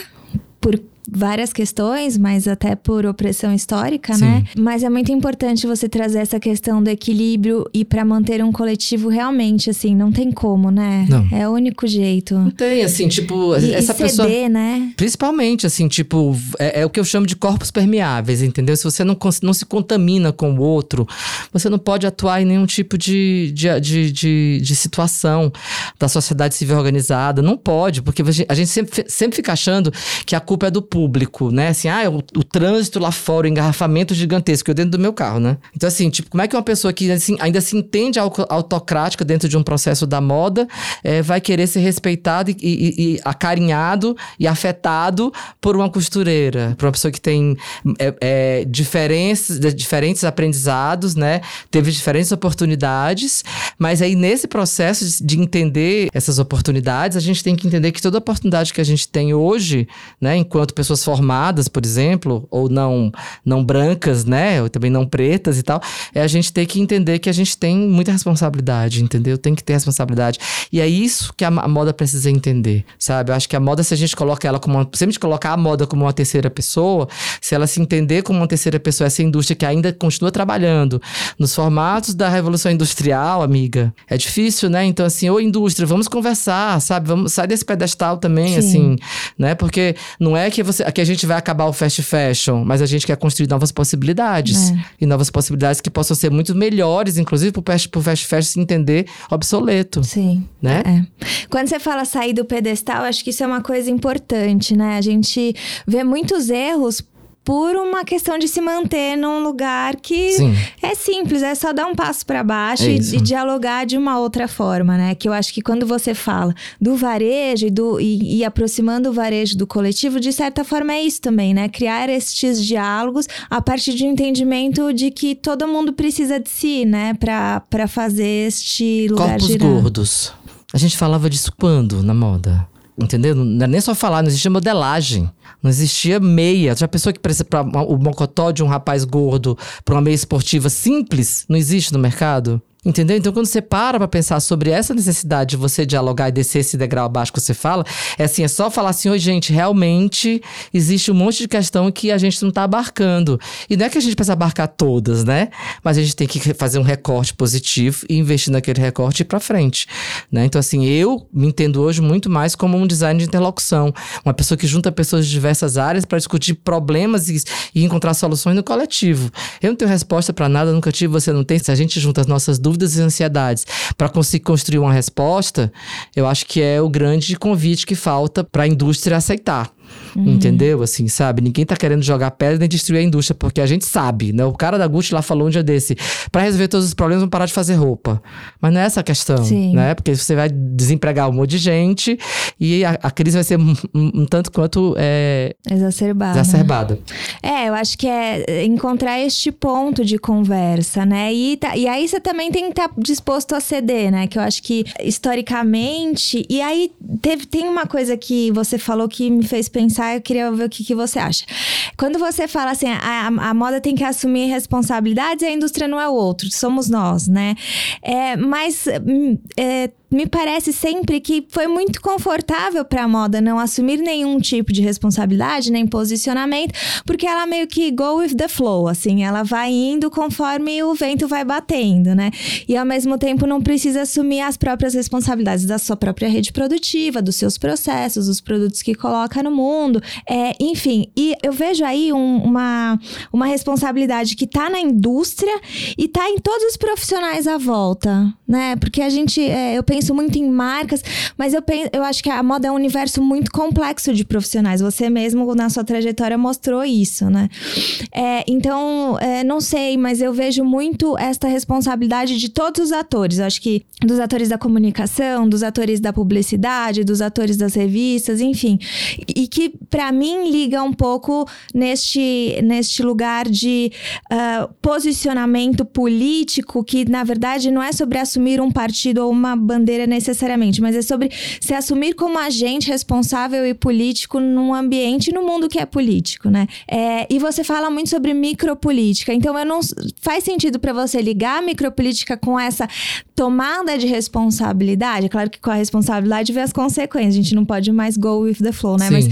por várias questões, mas até por opressão histórica, Sim. né? Mas é muito importante você trazer essa questão do equilíbrio e para manter um coletivo realmente, assim, não tem como, né? Não. É o único jeito. Não tem, assim, tipo, e, essa e pessoa. né? Principalmente, assim, tipo, é, é, o que eu chamo de corpos permeáveis, entendeu? Se você não, não se contamina com o outro, você não pode atuar em nenhum tipo de, de, de, de, de situação da sociedade civil organizada. Não pode, porque a gente sempre, sempre fica achando que a culpa é do público, né? Assim, ah, o, o trânsito lá fora, o engarrafamento gigantesco, eu dentro do meu carro, né? Então, assim, tipo, como é que uma pessoa que assim, ainda se entende autocrática dentro de um processo da moda é, vai querer ser respeitado e, e, e, acarinhado e afetado por uma costureira, por uma pessoa que tem é, é, diferentes, diferentes aprendizados, né? Teve diferentes oportunidades, mas aí nesse processo de entender essas oportunidades, a gente tem que entender que toda oportunidade que a gente tem hoje, né, enquanto pessoas formadas, por exemplo, ou não não brancas, né, ou também não pretas e tal, é a gente ter que entender que a gente tem muita responsabilidade, entendeu? Tem que ter responsabilidade. E é isso que a, moda precisa entender, sabe? Eu acho que a moda, se a gente coloca ela como uma, se a gente colocar a moda como uma terceira pessoa, se ela se entender como uma terceira pessoa, essa indústria que ainda continua trabalhando nos formatos da revolução industrial, amiga, é difícil, né? Então assim, ô indústria, vamos conversar, sabe? Vamos sair desse pedestal também, Sim. assim, né? Porque não é que você, que a gente vai acabar o fast fashion, mas a gente quer construir novas possibilidades. É. E novas possibilidades que possam ser muito melhores, inclusive pro fast, pro fast fashion se entender obsoleto. Sim. Né? É. Quando você fala sair do pedestal, acho que isso é uma coisa importante, né? A gente vê muitos erros por uma questão de se manter num lugar que Sim. é simples, é só dar um passo para baixo é e, e, dialogar de uma outra forma, né? Que eu acho que quando você fala do varejo e, do, e, e, aproximando o varejo do coletivo, de certa forma é isso também, né? Criar estes diálogos a partir de um entendimento de que todo mundo precisa de si, né? Para fazer este lugar Corpos girar. gordos. A gente falava disso quando na moda? Entendeu? Não é nem só falar, não existia modelagem. Não existia meia. Já pensou que para o mocotó de um rapaz gordo para uma meia esportiva simples não existe no mercado? Entendeu? Então, quando você para pra pensar sobre essa necessidade de você dialogar e descer esse degrau abaixo que você fala, é assim, é só falar assim, oi, gente, realmente existe um monte de questão que a gente não tá abarcando. E não é que a gente precisa abarcar todas, né? Mas a gente tem que fazer um recorte positivo e investir naquele recorte e ir pra frente, né? Então, assim, eu me entendo hoje muito mais como um design de interlocução. Uma pessoa que junta pessoas de diversas áreas para discutir problemas e, e encontrar soluções no coletivo. Eu não tenho resposta para nada, nunca tive, você não tem. Se a gente junta as nossas dúvidas e ansiedades para conseguir construir uma resposta, eu acho que é o grande convite que falta para a indústria aceitar. Uhum. Entendeu? Assim, sabe? Ninguém tá querendo jogar pedra nem destruir a indústria, porque a gente sabe, né? O cara da Gucci lá falou um dia desse: para resolver todos os problemas, vamos parar de fazer roupa. Mas não é essa a questão, Sim. né? Porque você vai desempregar um monte de gente e a, a crise vai ser um, um, tanto quanto é, exacerbada. exacerbada. É, eu acho que é encontrar este ponto de conversa, né? E, tá, e aí você também tem que estar tá disposto a ceder, né? Que eu acho que historicamente. E aí teve, tem uma coisa que você falou que me fez pensar, eu queria ver o que, que você acha. Quando você fala assim, a, a moda tem que assumir responsabilidades a indústria não é o outro, somos nós, né? É, mas hum, é, me parece sempre que foi muito confortável para a moda não assumir nenhum tipo de responsabilidade, nem posicionamento, porque ela meio que go with the flow, assim, ela vai indo conforme o vento vai batendo, né? E ao mesmo tempo não precisa assumir as próprias responsabilidades da sua própria rede produtiva, dos seus processos, dos produtos que coloca no mundo, é, enfim. E eu vejo aí um, uma, uma responsabilidade que está na indústria e está em todos os profissionais à volta, né? Porque a gente, é, eu penso penso muito em marcas, mas eu, penso, eu acho que a moda é um universo muito complexo de profissionais. Você mesmo, na sua trajetória, mostrou isso, né? É, então, é, não sei, mas eu vejo muito esta responsabilidade de todos os atores. Eu acho que dos atores da comunicação, dos atores da publicidade, dos atores das revistas, enfim. E que, para mim, liga um pouco neste, neste lugar de uh, posicionamento político, que, na verdade, não é sobre assumir um partido ou uma bandeira necessariamente, mas é sobre se assumir como agente responsável e político num ambiente no mundo que é político, né? É, e você fala muito sobre micropolítica, então eu não faz sentido para você ligar a micropolítica com essa tomada de responsabilidade. Claro que com a responsabilidade vem as consequências. A gente não pode mais go with the flow, né? Sim.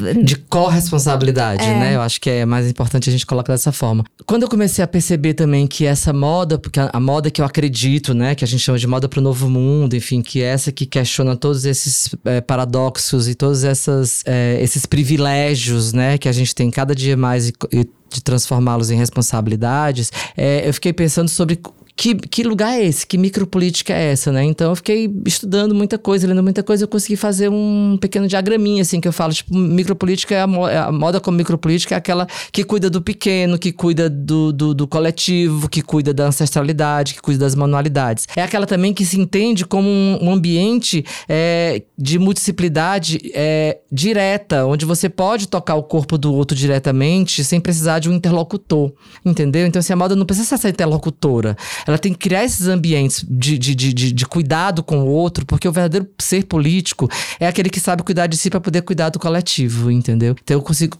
Mas de corresponsabilidade, é. né? Eu acho que é mais importante a gente colocar dessa forma. Quando eu comecei a perceber também que essa moda, porque a, a moda que eu acredito, né, que a gente chama de moda para o novo mundo, enfim, que é essa que questiona todos esses é, paradoxos e todos essas, é, esses privilégios, né, que a gente tem cada dia mais e, e de transformá-los em responsabilidades, é, eu fiquei pensando sobre que, que lugar é esse? Que micropolítica é essa, né? Então eu fiquei estudando muita coisa, lendo muita coisa, eu consegui fazer um pequeno diagraminha, assim, que eu falo, tipo, micropolítica é a, mo é a moda como micropolítica é aquela que cuida do pequeno, que cuida do, do, do, coletivo, que cuida da ancestralidade, que cuida das manualidades. É aquela também que se entende como um, ambiente é, de multiplicidade é, direta, onde você pode tocar o corpo do outro diretamente sem precisar de um interlocutor, entendeu? Então, assim, a moda não precisa ser interlocutora ela tem que criar esses ambientes de, de, de, de, de cuidado com o outro, porque o verdadeiro ser político é aquele que sabe cuidar de si para poder cuidar do coletivo, entendeu? Então eu consigo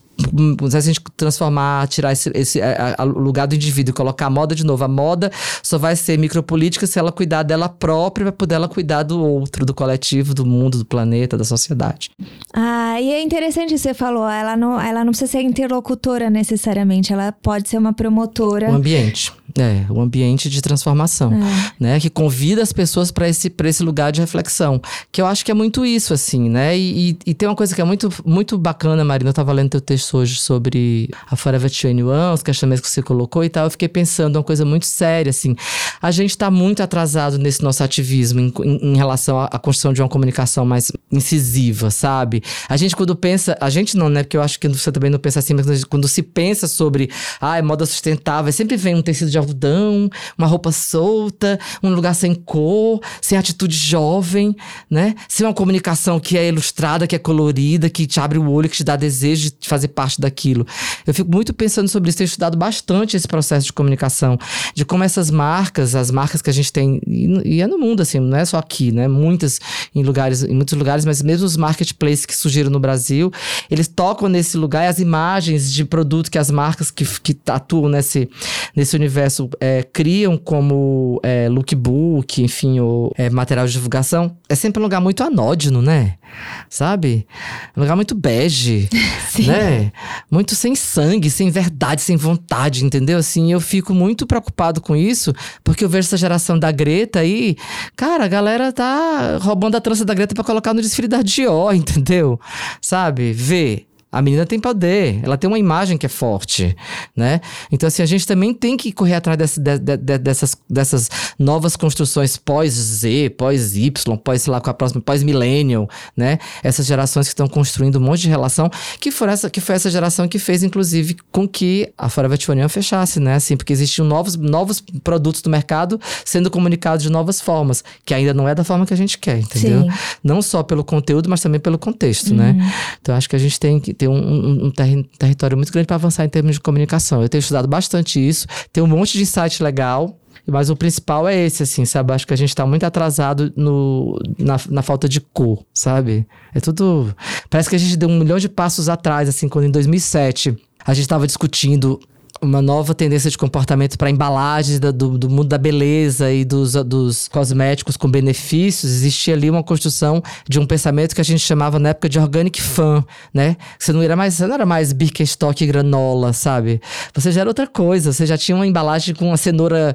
se a gente transformar, tirar esse, esse a, a, lugar do indivíduo e colocar a moda de novo. A moda só vai ser micropolítica se ela cuidar dela própria para poder ela cuidar do outro, do coletivo, do mundo, do planeta, da sociedade. Ah, e é interessante que você falou, ela não, ela não precisa ser interlocutora necessariamente, ela pode ser uma promotora. O ambiente. É, o ambiente de transformação, é. né? Que convida as pessoas para esse, esse lugar de reflexão. Que eu acho que é muito isso, assim, né? E, e, e tem uma coisa que é muito, muito bacana, Marina, eu tava lendo teu texto hoje sobre a Forever 21, os questões que você colocou e tal, eu fiquei pensando uma coisa muito séria, assim. A gente está muito atrasado nesse nosso ativismo em, em, em relação à, à, construção de uma comunicação mais incisiva, sabe? A gente quando pensa, a gente não, né? Porque eu acho que você também não pensa assim, mas quando se pensa sobre, ah, moda sustentável, sempre vem um tecido de algodão, uma roupa solta, um lugar sem cor, sem atitude jovem, né? Sem uma comunicação que é ilustrada, que é colorida, que te abre o olho, que te dá desejo de fazer parte daquilo. Eu fico muito pensando sobre isso, tenho estudado bastante esse processo de comunicação, de como essas marcas, as marcas que a gente tem, e, é no mundo, assim, não é só aqui, né? Muitas em lugares, em muitos lugares, mas mesmo os marketplaces que surgiram no Brasil, eles tocam nesse lugar e as imagens de produto que as marcas que, que atuam nesse, nesse universo é, criam como é, lookbook, enfim, ou é, material de divulgação, é sempre um lugar muito anódino, né? Sabe? Um lugar muito bege, né? Muito sem sangue, sem verdade, sem vontade, entendeu? Assim, eu fico muito preocupado com isso, porque eu vejo essa geração da Greta aí, cara, a galera tá roubando a trança da Greta para colocar no desfile da Dior, entendeu? Sabe? Vê. A menina tem poder, ela tem uma imagem que é forte, né? Então, assim, a gente também tem que correr atrás desse, de, de, de, dessas, dessas novas construções pós-Z, pós-Y, pós, sei lá, com a próxima, pós-millennial, né? Essas gerações que estão construindo um monte de relação, que foi, essa, que foi essa geração que fez, inclusive, com que a Forever 21 fechasse, né? Assim, porque existiam novos, novos produtos do mercado sendo comunicados de novas formas, que ainda não é da forma que a gente quer, entendeu? Sim. Não só pelo conteúdo, mas também pelo contexto, né? uhum. né? Então, acho que a gente tem que tem um, um, um ter território muito grande para avançar em termos de comunicação. Eu tenho estudado bastante isso, tem um monte de site legal. Mas o principal é esse, assim, sabe? Acho que a gente tá muito atrasado no, na, na falta de cor, sabe? É tudo. Parece que a gente deu um milhão de passos atrás, assim, quando em 2007 a gente estava discutindo uma nova tendência de comportamento para embalagens do, do, mundo da beleza e dos, dos cosméticos com benefícios, existia ali uma construção de um pensamento que a gente chamava na época de organic fan, né? Você não era mais, você não era mais Birkenstock e granola, sabe? Você já era outra coisa, você já tinha uma embalagem com uma cenoura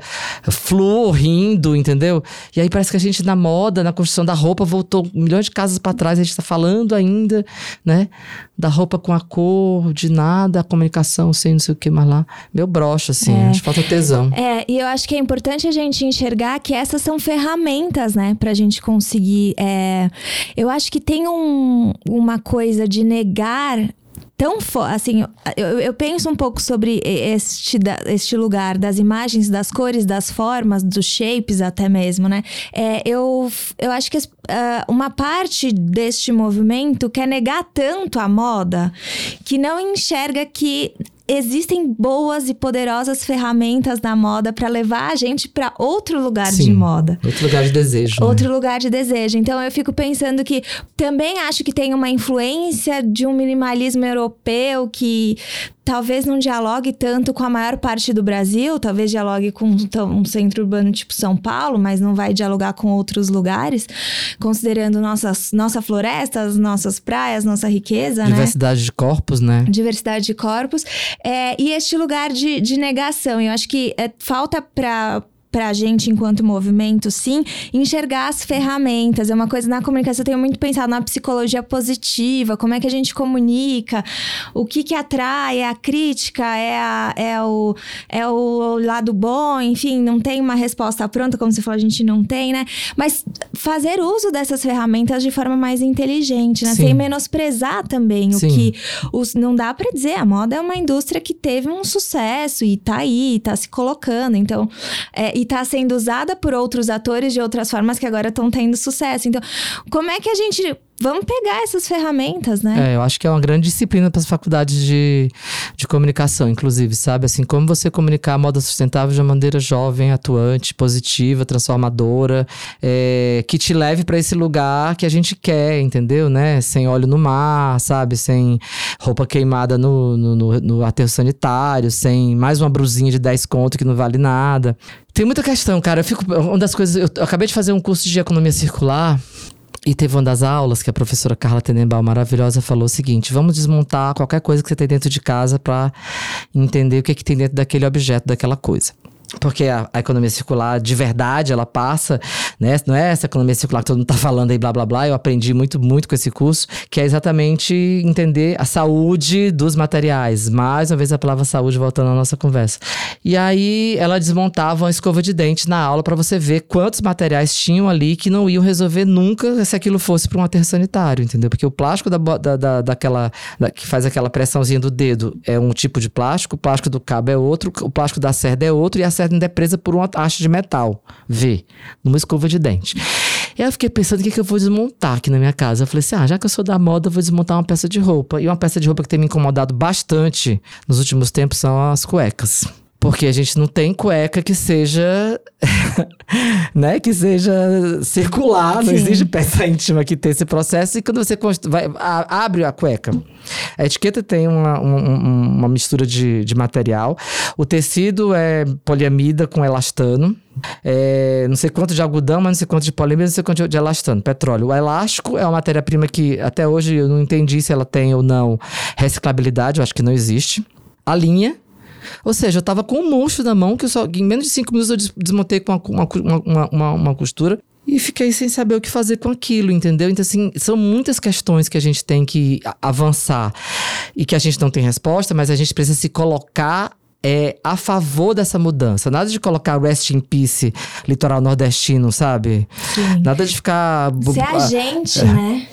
flor rindo, entendeu? E aí parece que a gente na moda, na construção da roupa, voltou milhões de casas para trás, a gente está falando ainda, né? Da roupa com a cor, de nada, a comunicação sem não sei o que mais lá meu brocha, assim. É. Acho que falta tesão. É, e eu acho que é importante a gente enxergar que essas são ferramentas, né? Pra gente conseguir. É... Eu acho que tem um, uma coisa de negar tão assim eu, eu, penso um pouco sobre este, este lugar das imagens das cores das formas dos shapes até mesmo né é, eu, eu acho que uh, uma parte deste movimento quer negar tanto a moda que não enxerga que existem boas e poderosas ferramentas na moda para levar a gente para outro lugar Sim, de moda. Outro lugar de desejo. Né? Outro né? lugar de desejo. Então eu fico pensando que também acho que tem uma influência de um minimalismo europeu que talvez não dialogue tanto com a maior parte do Brasil, talvez dialogue com um centro urbano tipo São Paulo, mas não vai dialogar com outros lugares, considerando nossas nossa floresta, nossas praias, nossa riqueza, né? Diversidade né? de corpos, né? Diversidade de corpos. É, e este lugar de, de negação. Eu acho que é, falta para para a gente, enquanto movimento, sim, enxergar as ferramentas. É uma coisa na comunicação, eu tenho muito pensado na psicologia positiva, como é que a gente comunica, o que que atrai, é a crítica, é, a, é, o, é o lado bom, enfim, não tem uma resposta pronta, como você falou, a gente não tem, né? Mas fazer uso dessas ferramentas de forma mais inteligente, né? Sim. Sem menosprezar também sim. o que. Os, não dá para dizer, a moda é uma indústria que teve um sucesso e tá aí, tá se colocando. Então, é, está sendo usada por outros atores de outras formas que agora estão tendo sucesso. Então, como é que a gente Vamos pegar essas ferramentas, né? É, eu acho que é uma grande disciplina para as faculdades de, de comunicação, inclusive, sabe? Assim, como você comunicar a moda sustentável de uma maneira jovem, atuante, positiva, transformadora, é, que te leve para esse lugar que a gente quer, entendeu? Né? Sem óleo no mar, sabe? Sem roupa queimada no, no, no, no aterro sanitário, sem mais uma brusinha de 10 conto que não vale nada. Tem muita questão, cara. Eu fico. Uma das coisas. Eu, acabei de fazer um curso de economia circular. E teve uma das aulas que a professora Carla Tenenbaum, maravilhosa, falou o seguinte: vamos desmontar qualquer coisa que você tem dentro de casa para entender o que, é que tem dentro daquele objeto, daquela coisa. Porque a, a, economia circular de verdade, ela passa, né? Não é essa economia circular que todo mundo tá falando aí, blá blá blá. Eu aprendi muito, muito com esse curso, que é exatamente entender a saúde dos materiais. Mais uma vez a palavra saúde voltando à nossa conversa. E aí ela desmontava uma escova de dente na aula para você ver quantos materiais tinham ali que não iam resolver nunca se aquilo fosse para um aterro sanitário, entendeu? Porque o plástico da, da, da daquela da, que faz aquela pressãozinha do dedo é um tipo de plástico, o plástico do cabo é outro, o plástico da cerda é outro e a certa ainda é presa por uma haste de metal, V, numa escova de dente. E aí eu fiquei pensando o que, que eu vou desmontar aqui na minha casa. Eu falei assim: ah, já que eu sou da moda, eu vou desmontar uma peça de roupa. E uma peça de roupa que tem me incomodado bastante nos últimos tempos são as cuecas. Porque a gente não tem cueca que seja, né, que seja circular, Sim. não existe peça íntima que tem esse processo. E quando você vai, a, abre a cueca, a etiqueta tem uma, uma, uma mistura de, de material. O tecido é poliamida com elastano. É, não sei quanto de algodão, mas não sei quanto de poliamida, não sei quanto de elastano, petróleo. O elástico é uma matéria-prima que até hoje eu não entendi se ela tem ou não reciclabilidade, eu acho que não existe. A linha, ou seja, eu tava com um monstro na mão que eu só, em menos de cinco minutos eu desmontei com uma, uma, uma, uma, costura e fiquei sem saber o que fazer com aquilo, entendeu? Então, assim, são muitas questões que a gente tem que avançar e que a gente não tem resposta, mas a gente precisa se colocar é a favor dessa mudança. Nada de colocar Rest in Peace litoral nordestino, sabe? Sim. Nada de ficar. Ser a gente, é. né?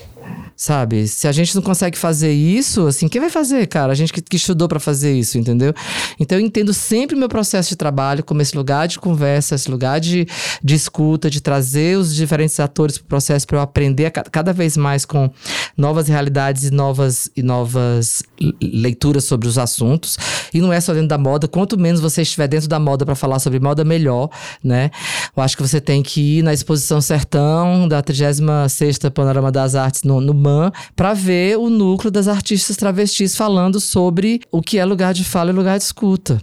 Sabe? Se a gente não consegue fazer isso, assim, quem vai fazer, cara? A gente que, que estudou para fazer isso, entendeu? Então eu entendo sempre o meu processo de trabalho como esse lugar de conversa, esse lugar de, de escuta, de trazer os diferentes atores pro processo para eu aprender a, cada vez mais com novas realidades e novas e novas leituras sobre os assuntos. E não é só dentro da moda, quanto menos você estiver dentro da moda para falar sobre moda, melhor, né? Eu acho que você tem que ir na exposição Sertão da 36ª Panorama das Artes no, no para ver o núcleo das artistas travestis falando sobre o que é lugar de fala e lugar de escuta,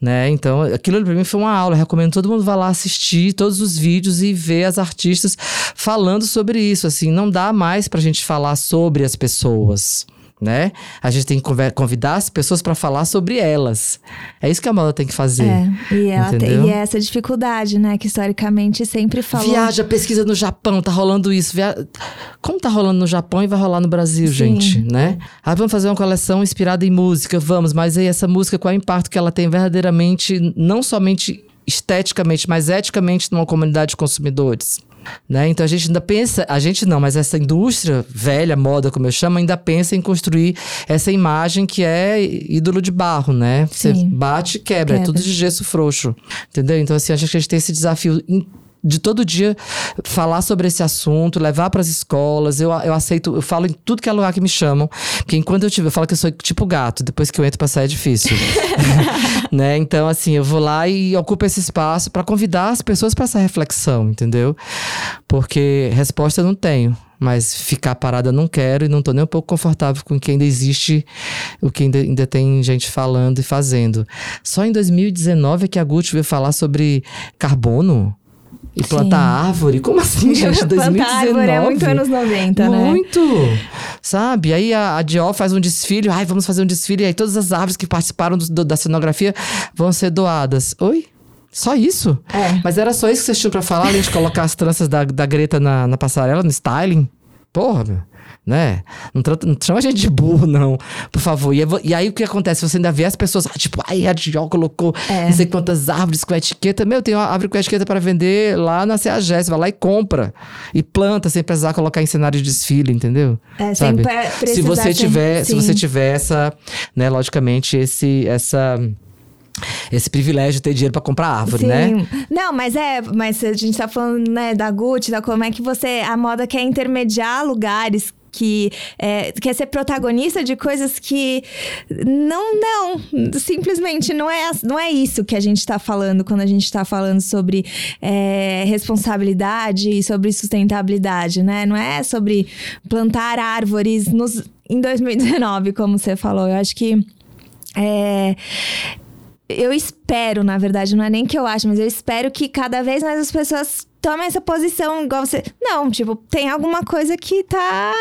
né? Então, aquilo para mim foi uma aula. Eu recomendo todo mundo vá lá assistir todos os vídeos e ver as artistas falando sobre isso. Assim, não dá mais para a gente falar sobre as pessoas né? A gente tem que convidar as pessoas para falar sobre elas. É isso que a moda tem que fazer. É, e, ela tem, e é essa dificuldade, né? Que historicamente sempre falou. Viaja, pesquisa no Japão, tá rolando isso. Via... Como tá rolando no Japão e vai rolar no Brasil, Sim. gente, né? Ah, vamos fazer uma coleção inspirada em música, vamos, mas aí essa música, qual é o impacto que ela tem verdadeiramente, não somente esteticamente, mas eticamente numa comunidade de consumidores? Né? Então a gente ainda pensa, a gente não, mas essa indústria velha, moda, como eu chamo, ainda pensa em construir essa imagem que é ídolo de barro, né? Você Sim. bate e quebra, quebra, é tudo de gesso frouxo. Entendeu? Então, assim, acho que a gente tem esse desafio de todo dia falar sobre esse assunto, levar para as escolas. Eu, eu aceito, eu falo em tudo que é lugar que me chamam. Porque enquanto eu tiver, eu falo que eu sou tipo gato, depois que eu entro para sair é difícil. né? Então, assim, eu vou lá e ocupo esse espaço para convidar as pessoas para essa reflexão, entendeu? Porque resposta eu não tenho. Mas ficar parada eu não quero e não tô nem um pouco confortável com que ainda existe, o que ainda, ainda tem gente falando e fazendo. Só em 2019 é que a Gucci veio falar sobre carbono. E plantar Sim. árvore? Como assim, gente? 2019? plantar árvore é muito anos 90, né? Muito! Sabe? Aí a, a Dior faz um desfile. Ai, vamos fazer um desfile. E aí todas as árvores que participaram do, do, da cenografia vão ser doadas. Oi? Só isso? É. Mas era só isso que vocês tinham pra falar, além de colocar as tranças da, da Greta na, na passarela, no styling? Porra, meu né? Não, não chama a gente de burro, não, por favor. E, e, aí o que acontece? Você ainda vê as pessoas, ah, tipo, ai, a Dior colocou é. não sei quantas árvores com etiqueta. Meu, tem uma árvore com etiqueta para vender lá na CEAGES. Vai lá e compra. E planta sem precisar colocar em cenário de desfile, entendeu? É, Sabe? Se você tiver, se você tiver essa, né, logicamente, esse, essa esse privilégio de ter dinheiro para comprar árvore, Sim. né? Não, mas é, mas a gente tá falando, né, da Gucci, da como é que você a moda quer intermediar lugares que é, quer ser protagonista de coisas que não, não, simplesmente não é, não é isso que a gente está falando quando a gente está falando sobre é, responsabilidade e sobre sustentabilidade, né? Não é sobre plantar árvores nos, em 2019, como você falou. Eu acho que é, eu espero, na verdade, não é nem que eu acho, mas eu espero que cada vez mais as pessoas tomem essa posição igual você. Não, tipo, tem alguma coisa que tá.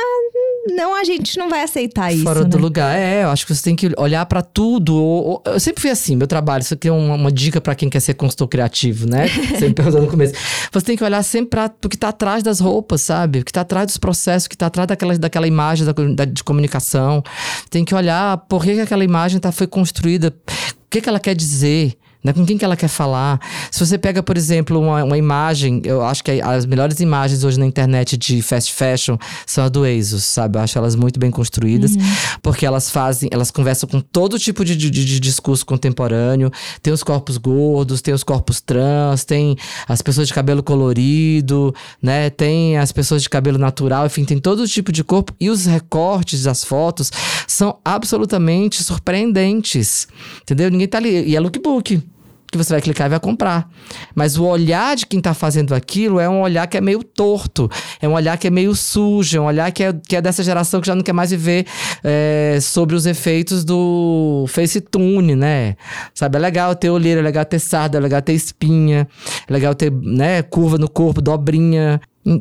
Não, a gente não vai aceitar isso. Fora né? do lugar. É, eu acho que você tem que olhar para tudo. Eu sempre fui assim, meu trabalho. Isso aqui é uma, uma dica para quem quer ser consultor criativo, né? sempre perguntando no começo. Você tem que olhar sempre pra o que tá atrás das roupas, sabe? O que tá atrás dos processos, o que tá atrás daquela, daquela imagem da, da de comunicação. Tem que olhar por que, que aquela imagem tá, foi construída, o que, que ela quer dizer né? Com quem que ela quer falar? Se você pega, por exemplo, uma, uma imagem, eu acho que as melhores imagens hoje na internet de fast fashion são a do ASOS, sabe? Eu acho elas muito bem construídas, uhum. porque elas fazem, elas conversam com todo tipo de, de, de, discurso contemporâneo. Tem os corpos gordos, tem os corpos trans, tem as pessoas de cabelo colorido, né? Tem as pessoas de cabelo natural, enfim, tem todo tipo de corpo. E os recortes das fotos são absolutamente surpreendentes, entendeu? Ninguém tá ali. E é lookbook. Que você vai clicar e vai comprar. Mas o olhar de quem está fazendo aquilo é um olhar que é meio torto, é um olhar que é meio sujo, é um olhar que é, que é dessa geração que já não quer mais viver é, sobre os efeitos do FaceTune, né? Sabe, é legal ter olheira, é legal ter sarda, é legal ter espinha, é legal ter, né, curva no corpo, dobrinha.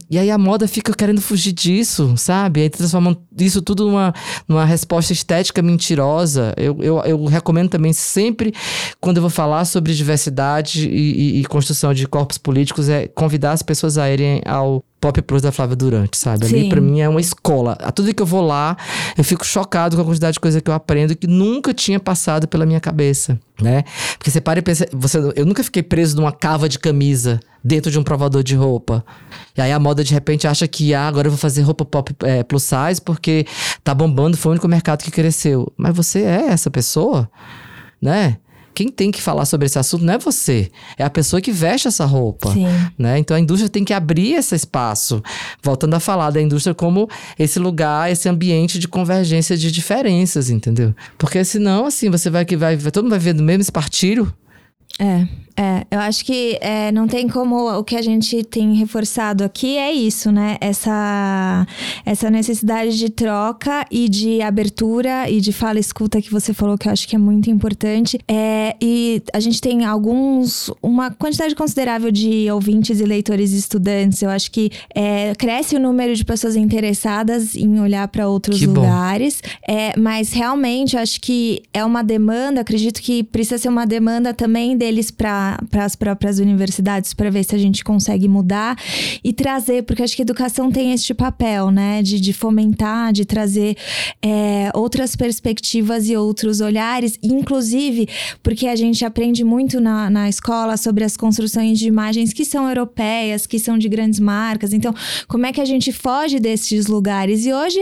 E aí a moda fica querendo fugir disso, sabe? Aí transformam isso tudo numa, numa resposta estética mentirosa. Eu, eu, eu recomendo também sempre, quando eu vou falar sobre diversidade e, e, e construção de corpos políticos, é convidar as pessoas a irem ao Pop Plus da Flávia Durante, sabe? Ali pra mim é uma escola. A tudo que eu vou lá, eu fico chocado com a quantidade de coisa que eu aprendo que nunca tinha passado pela minha cabeça, né? Porque você para e pensa, você, eu nunca fiquei preso numa cava de camisa dentro de um provador de roupa. E aí a moda de repente acha que ah, agora eu vou fazer roupa pop é, plus size porque tá bombando, foi o único mercado que cresceu. Mas você é essa pessoa, né? Quem tem que falar sobre esse assunto não é você, é a pessoa que veste essa roupa. Sim. Né? Então a indústria tem que abrir esse espaço. Voltando a falar da indústria como esse lugar, esse ambiente de convergência de diferenças, entendeu? Porque senão, assim, você vai que vai. Todo mundo vai ver do mesmo espartilho. É, é, eu acho que é, não tem como. O que a gente tem reforçado aqui é isso, né? Essa, essa necessidade de troca e de abertura e de fala escuta que você falou, que eu acho que é muito importante. É, e a gente tem alguns. Uma quantidade considerável de ouvintes e leitores e estudantes. Eu acho que é, cresce o número de pessoas interessadas em olhar para outros Que lugares. É, mas realmente, eu acho que é uma demanda, acredito que precisa ser uma demanda também deles para as próprias universidades para ver se a gente consegue mudar e trazer, porque acho que a educação tem este papel, né, de, de fomentar, de trazer é, outras perspectivas e outros olhares, inclusive porque a gente aprende muito na, na escola sobre as construções de imagens que são europeias, que são de grandes marcas. Então, como é que a gente foge desses lugares? E hoje,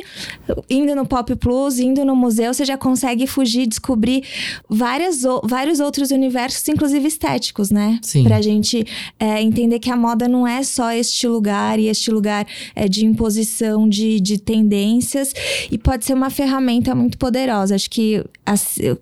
indo no Pop Plus, indo no museu, você já consegue fugir, descobrir várias, vários outros universos, inclusive estéticos, né? Sim. Pra gente é, entender que a moda não é só este lugar e este lugar é de imposição de, de tendências e pode ser uma ferramenta muito poderosa. Acho que a,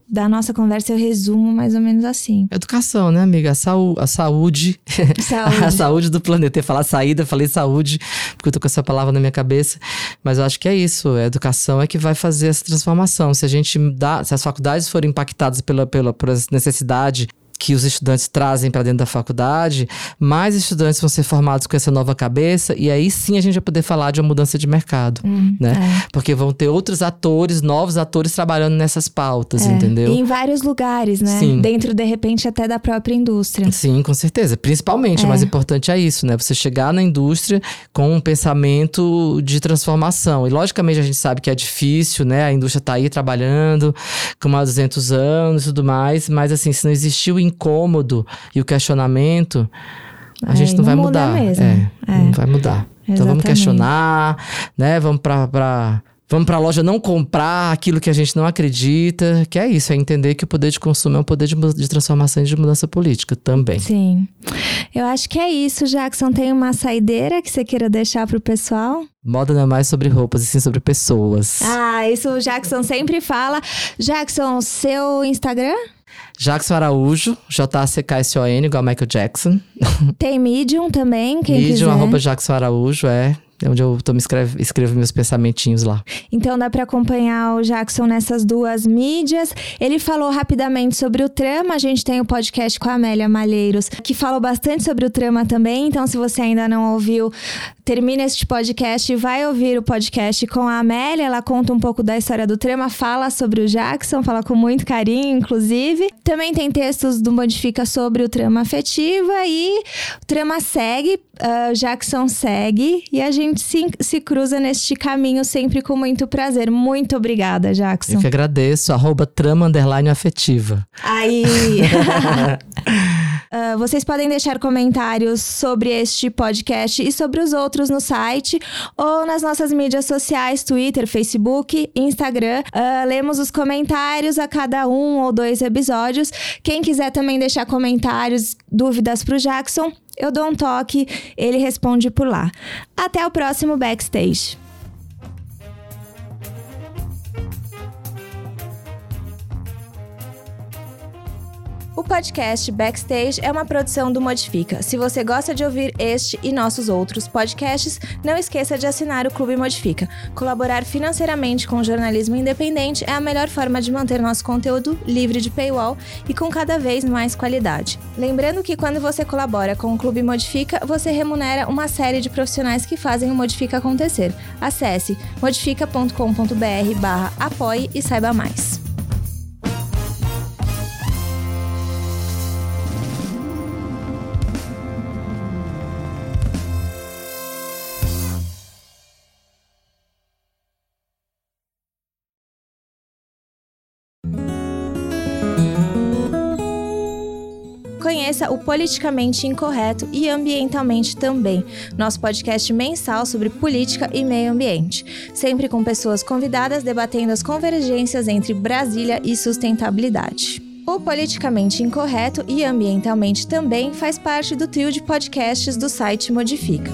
da nossa conversa eu resumo mais ou menos assim. Educação, né, amiga? A, saú a saúde. Saúde. a saúde do planeta. Eu ia falar saída, eu falei saúde, porque eu tô com essa palavra na minha cabeça. Mas eu acho que é isso. A educação é que vai fazer essa transformação. Se a gente dá, se as faculdades forem impactadas pela, pela, por essa necessidade que os estudantes trazem para dentro da faculdade, mais estudantes vão ser formados com essa nova cabeça e aí sim a gente vai poder falar de uma mudança de mercado, Hum, né? é. Porque vão ter outros atores, novos atores trabalhando nessas pautas, entendeu? E em vários lugares, né? Sim. Dentro, de repente, até da própria indústria. Sim, com certeza. Principalmente, o mais importante é isso, né? Você chegar na indústria com um pensamento de transformação. E logicamente a gente sabe que é difícil, né? A indústria tá aí trabalhando com mais de 200 anos e tudo mais, mas assim, se não existir o incômodo e o questionamento, a É, gente não, não vai muda mudar. mesmo. É, É. não vai mudar. Então vamos Exatamente. questionar, né? Vamos pra. pra Vamos pra loja não comprar aquilo que a gente não acredita, que é isso, é entender que o poder de consumo é um poder de, de transformação e de mudança política também. Sim. Eu acho que é isso, Jackson. Tem uma saideira que você queira deixar pro pessoal? Moda não é mais sobre roupas, e sim sobre pessoas. Ah, isso o Jackson sempre fala. Jackson, seu Instagram? Jackson Araújo, J-A-C-K-S-O-N, igual Michael Jackson. Tem Medium também, quem Medium, quiser. arroba Jackson Araújo, é. É onde eu tô me escreve, escrevo meus pensamentinhos lá. Então dá para acompanhar o Jackson nessas duas mídias. Ele falou rapidamente sobre o trama. A gente tem o podcast com a Amélia Malheiros, que falou bastante sobre o trama também. Então, se você ainda não ouviu, termina este podcast e vai ouvir o podcast com a Amélia. Ela conta um pouco da história do trama, fala sobre o Jackson, fala com muito carinho, inclusive. Também tem textos do Modifica sobre o trama afetiva e o trama segue, o Jackson segue e a gente se, se cruza neste caminho sempre com muito prazer. Muito obrigada, Jackson. Eu que agradeço, arroba trama underline afetiva. Aí. Ah, vocês podem deixar comentários sobre este podcast e sobre os outros no site ou nas nossas mídias sociais, Twitter, Facebook, Instagram. Ah, lemos os comentários a cada um ou dois episódios. Quem quiser também deixar comentários, dúvidas pro Jackson, eu dou um toque, ele responde por lá. Até o próximo backstage. O podcast Backstage é uma produção do Modifica. Se você gosta de ouvir este e nossos outros podcasts, não esqueça de assinar o Clube Modifica. Colaborar financeiramente com o jornalismo independente é a melhor forma de manter nosso conteúdo livre de paywall e com cada vez mais qualidade. Lembrando que quando você colabora com o Clube Modifica, você remunera uma série de profissionais que fazem o Modifica acontecer. Acesse modifica.com.br/apoie e saiba mais. O Politicamente Incorreto e Ambientalmente também, nosso podcast mensal sobre política e meio ambiente, sempre com pessoas convidadas debatendo as convergências entre Brasília e sustentabilidade. O Politicamente Incorreto e Ambientalmente também faz parte do trio de podcasts do site Modifica.